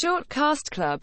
Shortcast Club.